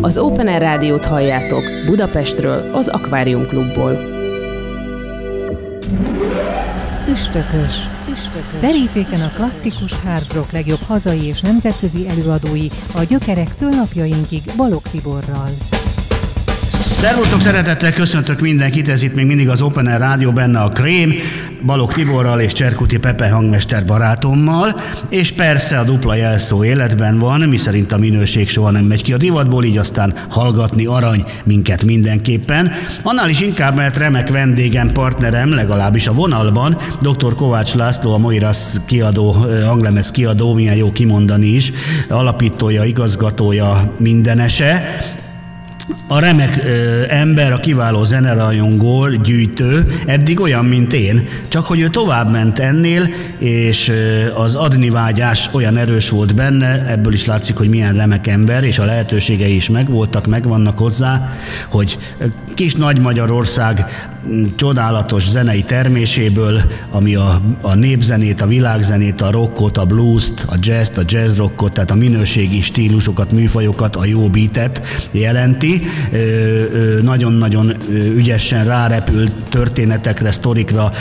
Az Open Air Rádiót halljátok Budapestről, az Akvárium Klubból. Üstökös. Üstökös. Terítéken a klasszikus hard rock legjobb hazai és nemzetközi előadói a gyökerektől napjainkig Balog Tiborral. Szervusztok, szeretettel köszöntök mindenkit, ez itt még mindig az Open Air Rádió, benne a Krém, Balog Tiborral és Cserkuti Pepe hangmester barátommal, és persze a dupla jelszó életben van, mi szerint a minőség soha nem megy ki a divatból, így aztán hallgatni arany minket mindenképpen. Annál is inkább, mert remek vendégem, partnerem, legalábbis a vonalban, dr. Kovács László, a Moiras kiadó, hanglemez kiadó, milyen jó kimondani is, alapítója, igazgatója, mindenese, a remek ö, ember, a kiváló zenerajongó, gyűjtő, eddig olyan, mint én, csak hogy ő tovább ment ennél, és ö, az adni vágyás olyan erős volt benne, ebből is látszik, hogy milyen remek ember, és a lehetőségei is megvoltak, megvannak hozzá, hogy kis nagy Magyarország csodálatos zenei terméséből, ami a, a népzenét, a világzenét, a rockot, a blues-t, a jazz-t, a jazz rockot, tehát a minőségi stílusokat, műfajokat, a jó beatet jelenti. Nagyon-nagyon ügyesen rárepült történetekre, sztorikra,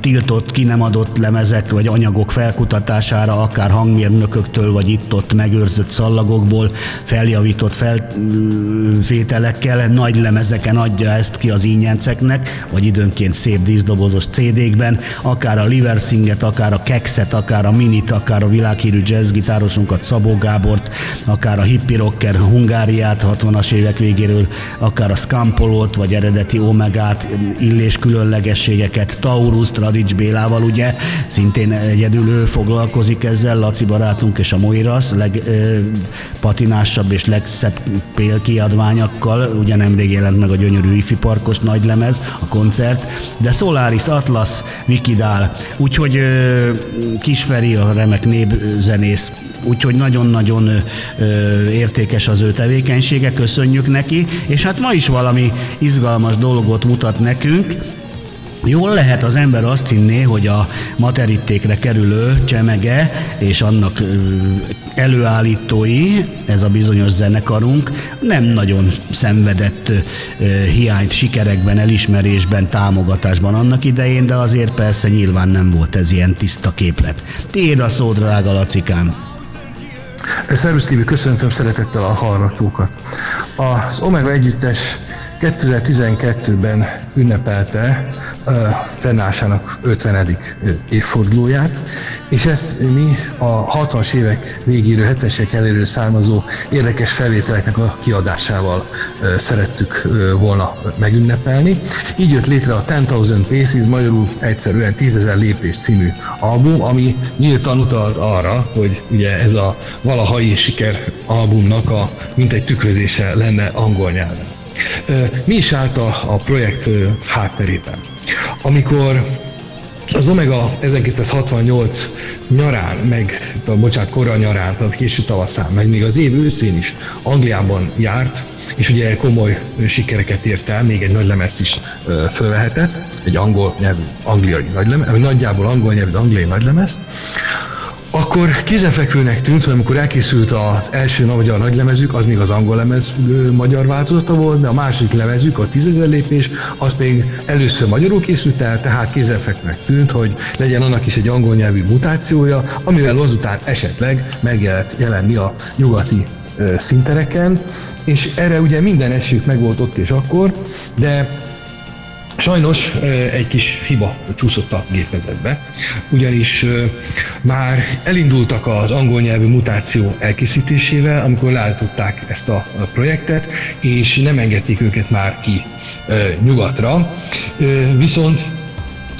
tiltott, ki nem adott lemezek vagy anyagok felkutatására, akár hangmérnököktől, vagy itt-ott megőrzött szallagokból feljavított felvételekkel, nagy lemezeken adja ezt ki az ínyenceknek, vagy időnként szép díszdobozos CD-kben, akár a Liversinget, akár a Kexet, akár a Minit, akár a világhírű jazzgitárosunkat, Szabó Gábort, akár a hippie rocker Hungáriát 60-as évek végéről, akár a Scampolót, vagy eredeti Omegát, illés különlegességeket, Taur Taurus, Radics Bélával, ugye, szintén egyedül ő foglalkozik ezzel, Laci barátunk és a Moiras, legpatinásabb és legszebb kiadványokkal, ugye nemrég jelent meg a gyönyörű ifi parkos nagy lemez, a koncert, de Solaris, Atlas, Vikidál, úgyhogy Kisferi, a remek népzenész, úgyhogy nagyon-nagyon értékes az ő tevékenysége, köszönjük neki, és hát ma is valami izgalmas dolgot mutat nekünk, Jól lehet az ember azt hinné, hogy a materítékre kerülő csemege és annak előállítói, ez a bizonyos zenekarunk, nem nagyon szenvedett hiányt sikerekben, elismerésben, támogatásban annak idején, de azért persze nyilván nem volt ez ilyen tiszta képlet. Tiéd a szó, drága Lacikám! Szervusz Tibi, köszöntöm szeretettel a hallgatókat. Az Omega együttes 2012-ben ünnepelte uh, fennállásának 50. évfordulóját, és ezt mi a 60-as évek végéről, 70-es elérő származó érdekes felvételeknek a kiadásával szerettük volna megünnepelni. Így jött létre a 10,000 Paces, magyarul egyszerűen 10.000 lépés című album, ami nyíltan utalt arra, hogy ugye ez a valahai siker albumnak a mintegy tükrözése lenne angol nyelven. Mi is állt a, a projekt hátterében? Amikor az Omega 1968 nyarán, meg, a, bocsánat, korra nyarán, tehát késő tavaszán, meg még az év őszén is Angliában járt, és ugye komoly sikereket ért el, még egy nagy lemez is fölvehetett, egy angol nyelvű, angliai nagylemez, vagy nagyjából angol nyelvű, angliai nagylemez, akkor kézenfekvőnek tűnt, hogy amikor elkészült az első magyar nagylemezük, az még az angol lemez magyar változata volt, de a második lemezük, a tízezer lépés, az még először magyarul készült el, tehát kézenfekvőnek tűnt, hogy legyen annak is egy angol nyelvű mutációja, amivel azután esetleg megjelent jelenni a nyugati szintereken, és erre ugye minden esélyük meg volt ott és akkor, de Sajnos egy kis hiba csúszott a gépezetbe, ugyanis már elindultak az angol nyelvű mutáció elkészítésével, amikor leállították ezt a projektet, és nem engedték őket már ki nyugatra. Viszont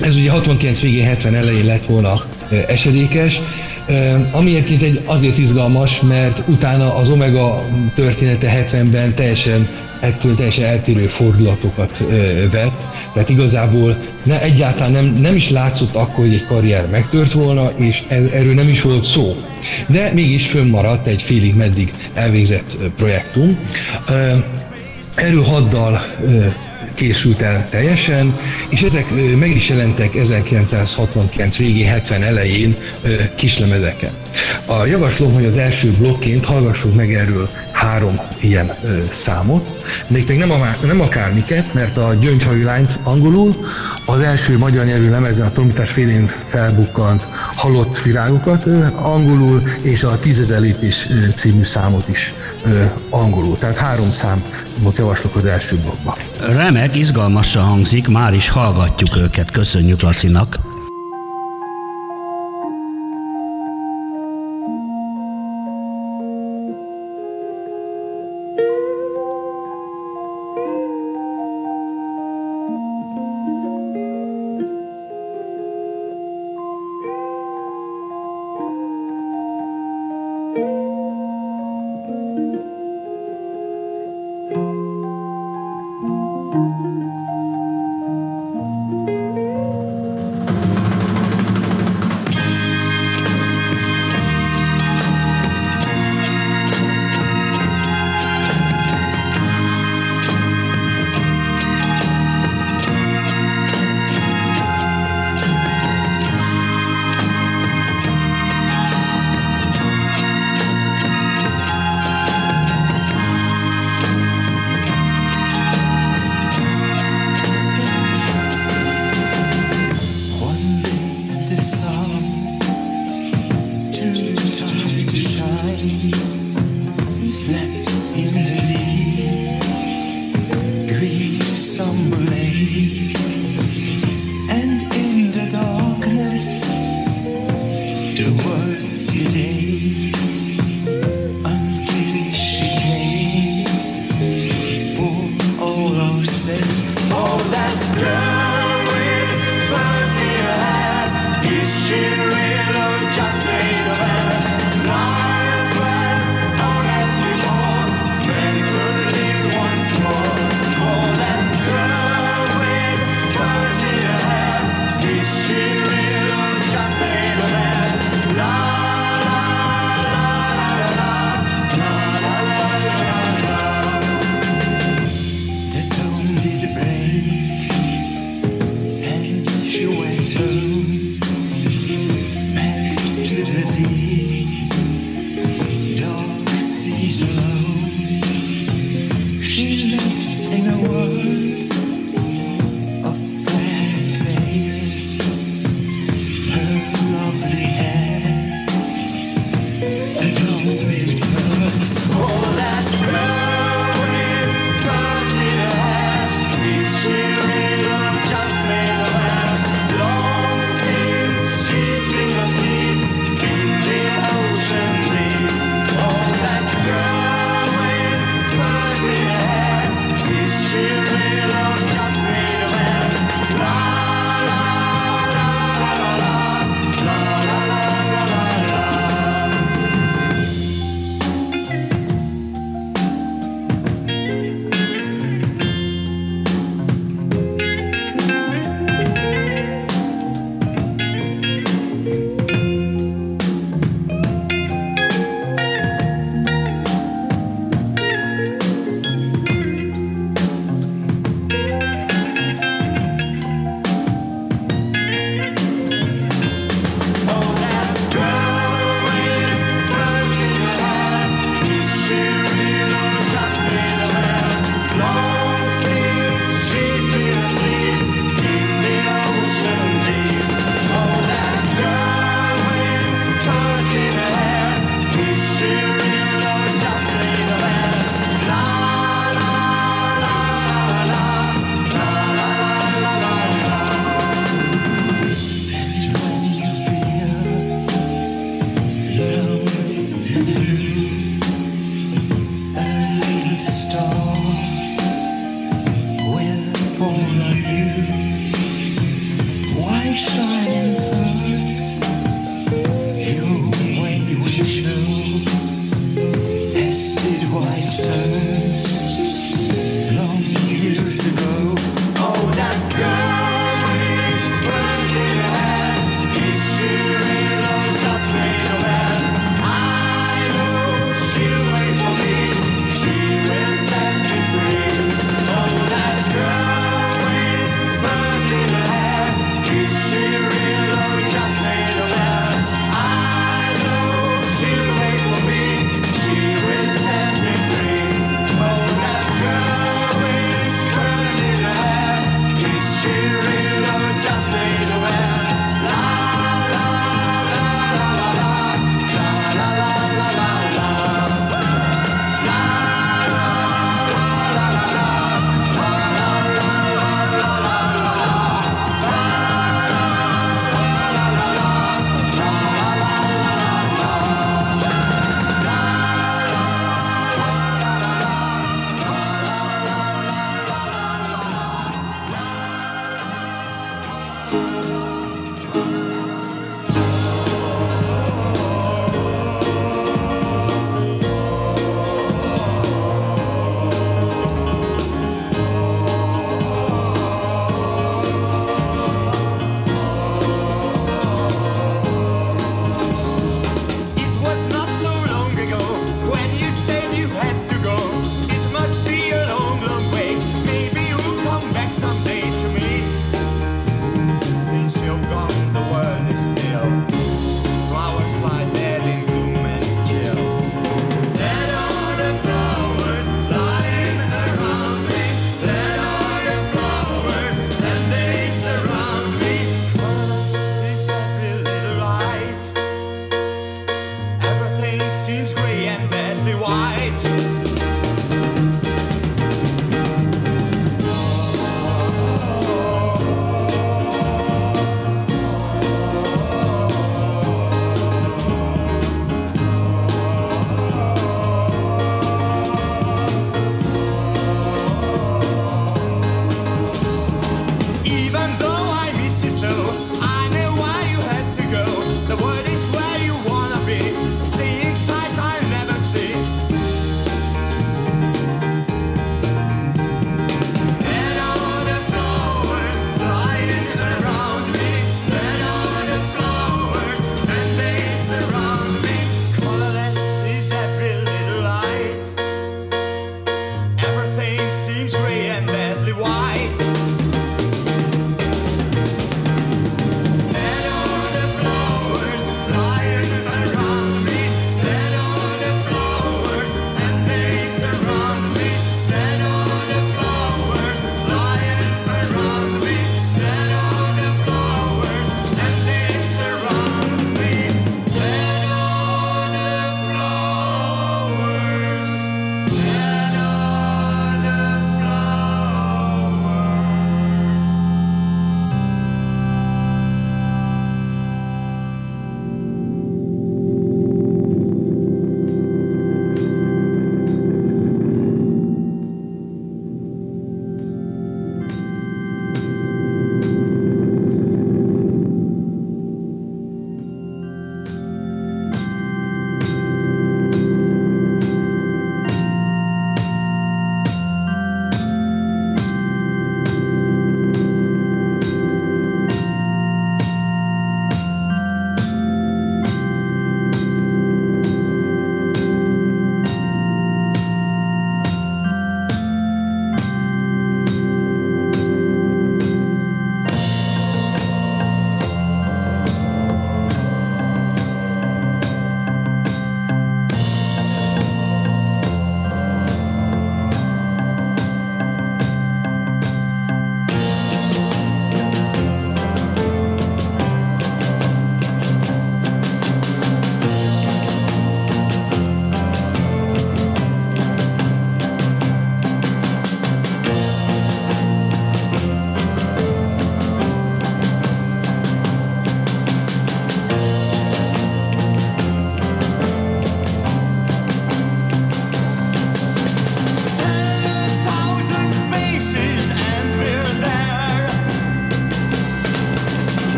ez ugye 69 végén, 70 elején lett volna esedékes, ami egyébként egy azért izgalmas, mert utána az Omega története 70-ben teljesen ettől teljesen eltérő fordulatokat vett, tehát igazából ne, egyáltalán nem, nem is látszott akkor, hogy egy karrier megtört volna, és erről nem is volt szó. De mégis fönnmaradt egy félig meddig elvégzett projektum. Erről haddal készült el teljesen, és ezek meg is jelentek 1969 végén, 70 elején kislemezeken. A javaslom, hogy az első blokként hallgassuk meg erről három ilyen számot, még nem, a, nem akármiket, mert a Gyöngyhajú lányt angolul, az első magyar nyelvű lemezen a Promitás félén felbukkant halott virágokat angolul, és a Tízezer lépés című számot is angolul. Tehát három számot javaslok az első blokkba. Remek, izgalmasan hangzik, már is hallgatjuk őket. Köszönjük Lacinak. Thank you. season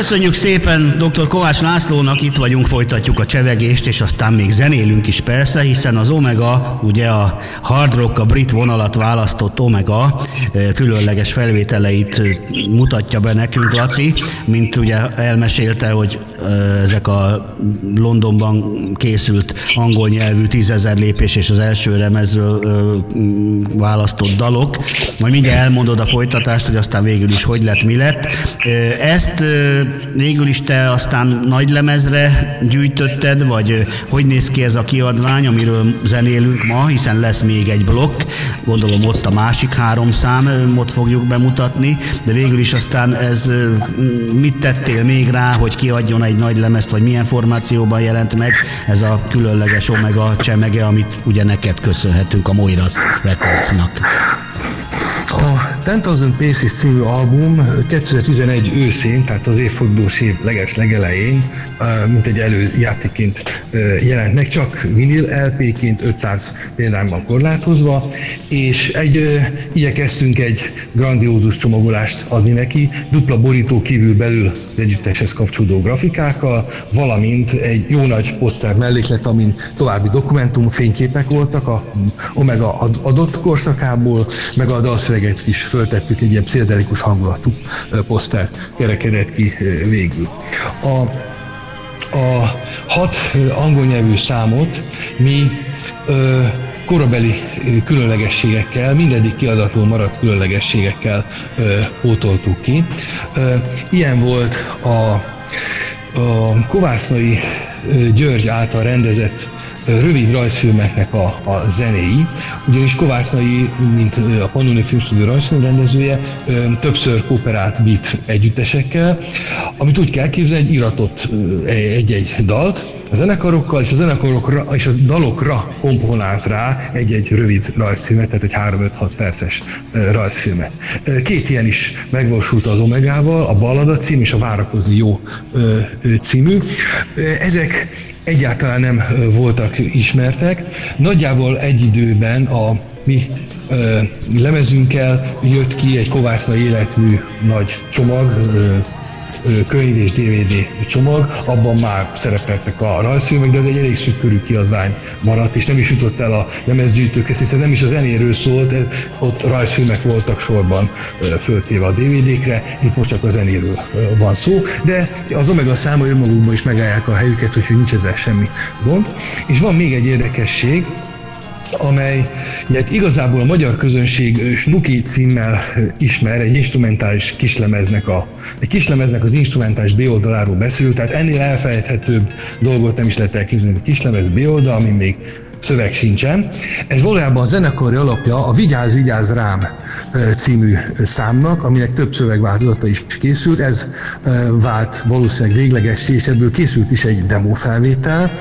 Köszönjük szépen dr. Kovács Lászlónak, itt vagyunk, folytatjuk a csevegést, és aztán még zenélünk is persze, hiszen az Omega, ugye a hard rock, a brit vonalat választott Omega különleges felvételeit mutatja be nekünk Laci, mint ugye elmesélte, hogy ezek a Londonban készült angol nyelvű tízezer lépés és az első remezről választott dalok. Majd mindjárt elmondod a folytatást, hogy aztán végül is hogy lett, mi lett. Ezt végül is te aztán nagy lemezre gyűjtötted, vagy hogy néz ki ez a kiadvány, amiről zenélünk ma, hiszen lesz még egy blokk, gondolom ott a másik három szám, ott fogjuk bemutatni, de végül is aztán ez mit tettél még rá, hogy kiadjon egy nagy lemezt, vagy milyen formációban jelent meg ez a különleges omega csemege, amit ugye neked köszönhetünk a Moiras Recordsnak. Oh, 10,000 Paces című album 2011 őszén, tehát az évfordulós év leges legelején, mint egy előjátékként jelent meg, csak vinil LP-ként 500 példányban korlátozva, és egy, igyekeztünk egy grandiózus csomagolást adni neki, dupla borító kívül belül az együtteshez kapcsolódó grafikákkal, valamint egy jó nagy poszter melléklet, amin további dokumentum, fényképek voltak a Omega adott korszakából, meg a dalszöveget is föl föltettük, egy ilyen pszichedelikus hangulatú poszter kerekedett ki végül. A a hat angol nyelvű számot mi ö, korabeli különlegességekkel, mindegyik kiadatról maradt különlegességekkel ö, pótoltuk ki. Ö, ilyen volt a, a Kovásznai György által rendezett rövid rajzfilmeknek a, a zenéi, ugyanis Kovásznai, mint a Pannoni Filmstúdió rajzfilm rendezője, többször kooperált beat együttesekkel, amit úgy kell képzelni, hogy iratott egy-egy dalt a zenekarokkal, és a zenekarokra és a dalokra komponált rá egy-egy rövid rajzfilmet, tehát egy 3-5-6 perces rajzfilmet. Két ilyen is megvalósult az Omegával, a Ballada cím és a Várakozni jó című. Ezek egyáltalán nem voltak ismertek. Nagyjából egy időben a mi ö, lemezünkkel jött ki egy Kovászna életmű nagy csomag, ö, könyv és DVD csomag, abban már szerepeltek a rajzfilmek, de ez egy elég szűk kiadvány maradt, és nem is jutott el a lemezgyűjtőkhez, hiszen nem is a zenéről szólt, ez, ott rajzfilmek voltak sorban föltéve a DVD-kre, itt most csak a zenéről van szó, de az Omega száma önmagukban is megállják a helyüket, úgyhogy nincs ezzel semmi gond. És van még egy érdekesség, amely igazából a magyar közönség Snuki címmel ismer, egy instrumentális kislemeznek, a, egy kislemeznek az instrumentális B oldaláról beszélő, tehát ennél elfelejthetőbb dolgot nem is lehet elképzelni, egy kislemez B oldal, ami még szöveg sincsen. Ez valójában a zenekari alapja a Vigyáz, vigyáz rám című számnak, aminek több szövegváltozata is készült. Ez vált valószínűleg végleges, és ebből készült is egy demo felvétel,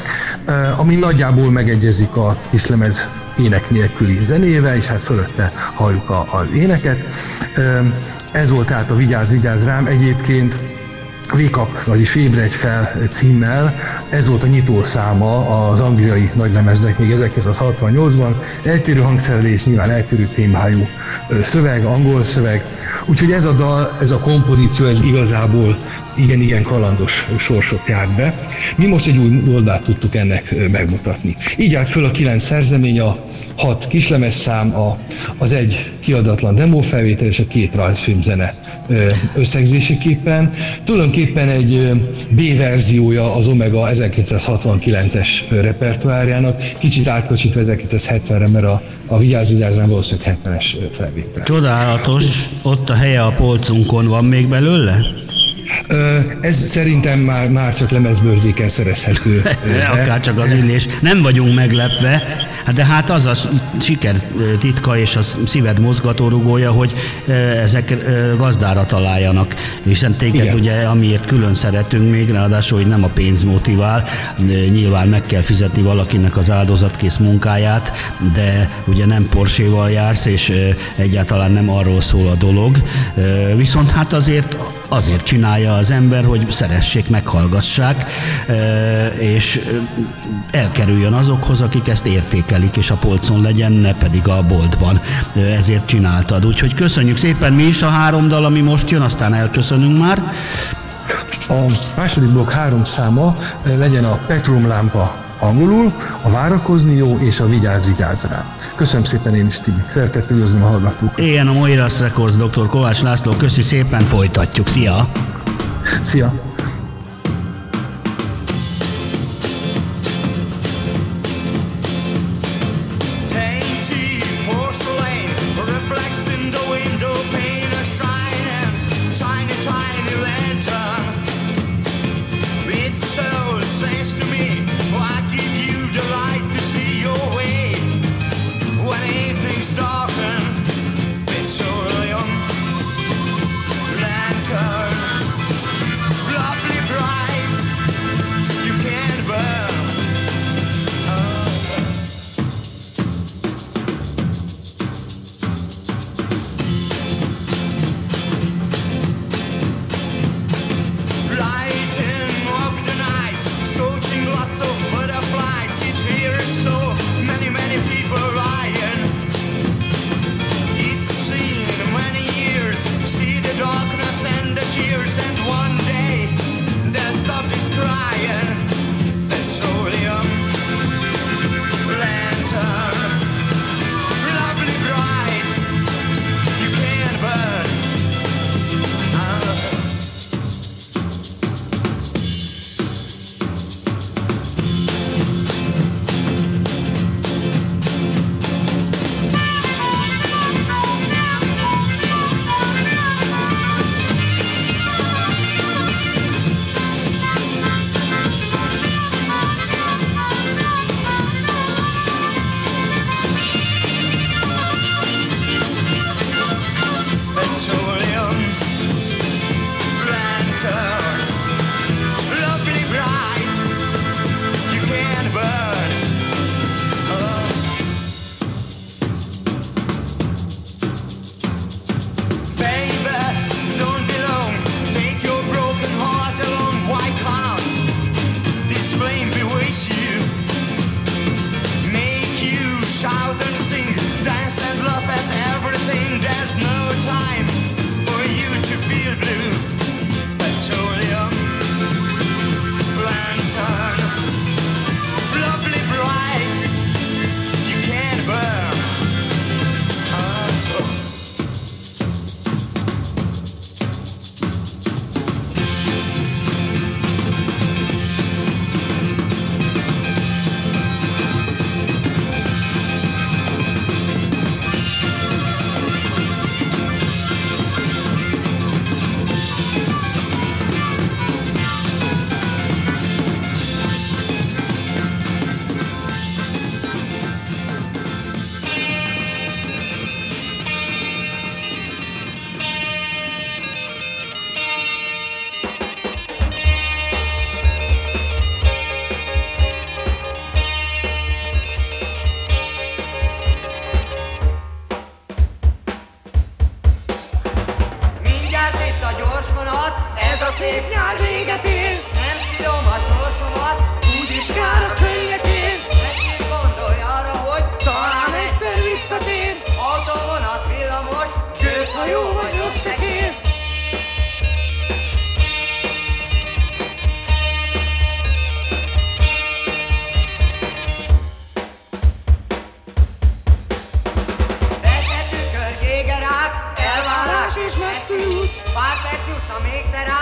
ami nagyjából megegyezik a kislemez ének nélküli zenével, és hát fölötte halljuk az éneket. Ez volt tehát a Vigyáz, vigyáz rám. Egyébként Wake Up, vagyis Ébredj fel címmel, ez volt a nyitószáma az angliai nagylemeznek még 1968-ban. Eltérő hangszerelés, nyilván eltérő témájú szöveg, angol szöveg. Úgyhogy ez a dal, ez a kompozíció, ez igazából igen-igen kalandos sorsot járt be. Mi most egy új oldalt tudtuk ennek megmutatni. Így állt föl a kilenc szerzemény, a hat kislemezszám, a, az egy kiadatlan demófelvétel és a két rajzfilmzene összegzéséképpen. Tulajdonképpen egy B-verziója az Omega 1969-es repertoárjának, kicsit átkocsítva 1970-re, mert a, a Vigyázz Vigyázzán valószínűleg 70-es felvétel. Csodálatos, ott a helye a polcunkon van még belőle? Ez szerintem már, már csak lemezbőrzéken szerezhető. Akár csak az ülés. Nem vagyunk meglepve, de hát az a siker titka és a szíved mozgatórugója, hogy ezek gazdára találjanak. Hiszen téged Igen. ugye, amiért külön szeretünk még, ráadásul, hogy nem a pénz motivál, nyilván meg kell fizetni valakinek az áldozatkész munkáját, de ugye nem Porséval jársz, és egyáltalán nem arról szól a dolog. Viszont hát azért azért csinálja az ember, hogy szeressék, meghallgassák, és elkerüljön azokhoz, akik ezt értékelik, és a polcon legyen, ne pedig a boltban. Ezért csináltad. Úgyhogy köszönjük szépen mi is a három dal, ami most jön, aztán elköszönünk már. A második blokk három száma legyen a Petrum lámpa angolul, a várakozni jó és a vigyáz vigyáz rá. Köszönöm szépen én is, Tibi. Szeretettel üdvözlöm a hallgatókat. Ilyen a Moiras Records, dr. Kovács László. Köszi szépen, folytatjuk. Szia! Szia!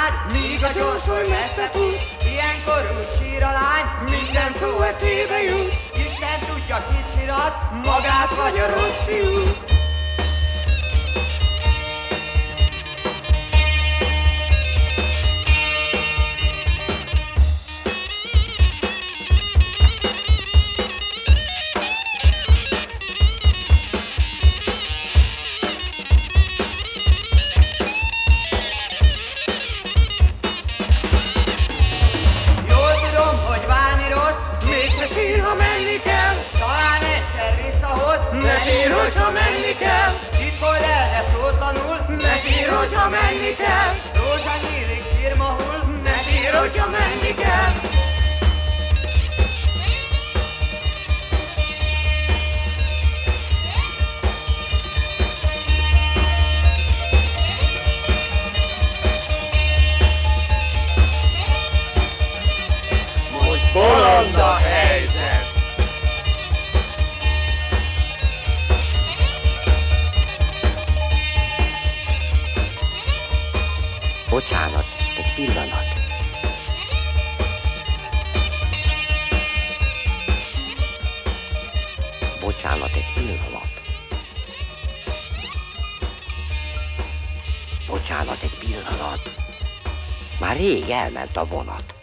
vár, míg a gyorsul messze fut. Ilyenkor úgy sír a lány, minden szó eszébe jut, Isten tudja kicsirat, magát vagy a rossz fiút. Bolond a helyzet! Bocsánat, egy pillanat. Bocsánat, egy pillanat. Bocsánat, egy pillanat. Már rég elment a vonat.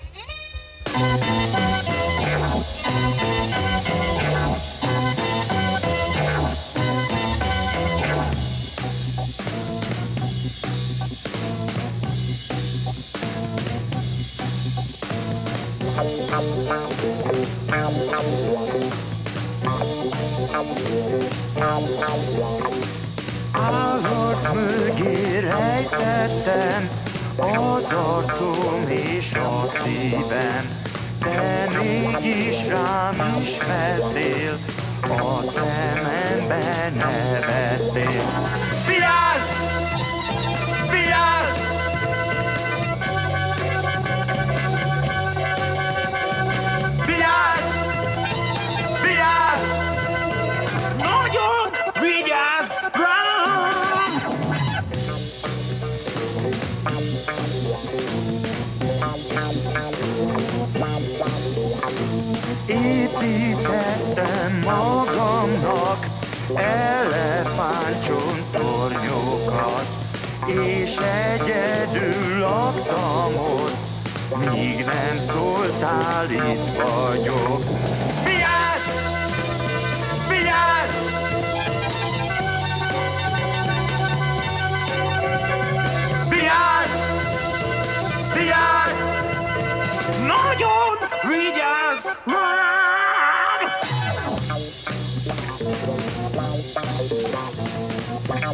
Rejtettem az arcom és a szívem, de mégis rám ismertél, a szememben nevettél. Elefántcsontornyokat, és egyedül laktam ott, míg nem szóltál, itt vagyok.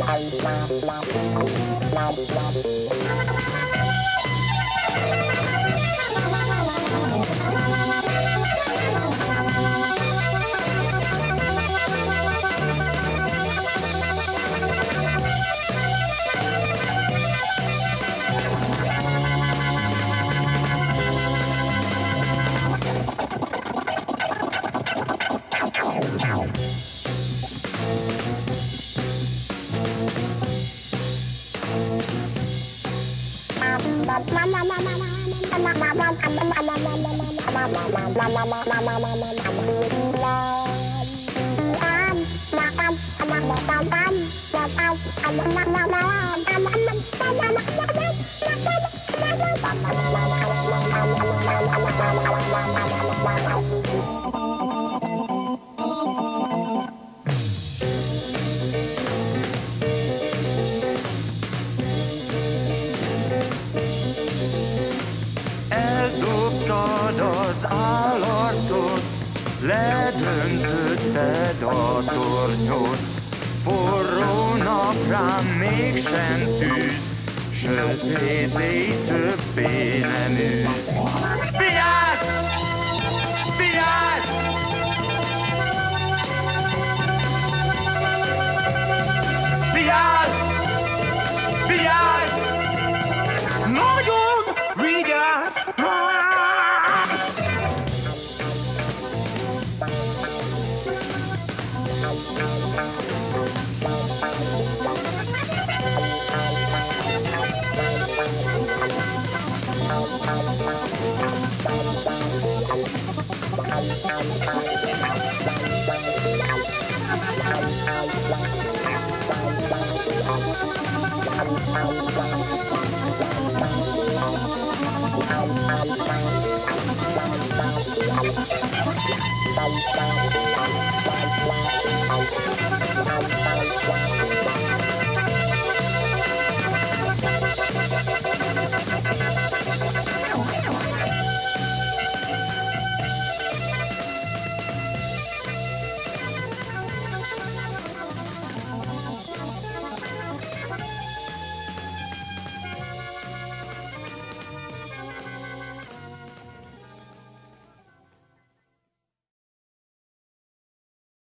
Thank you. Bye. A tornyot, forró nap rám mégsem tűz, sötét éj többé nem űz. Vigyázz! Vigyázz! Vigyázz! Vigyázz! Nagyon Wow.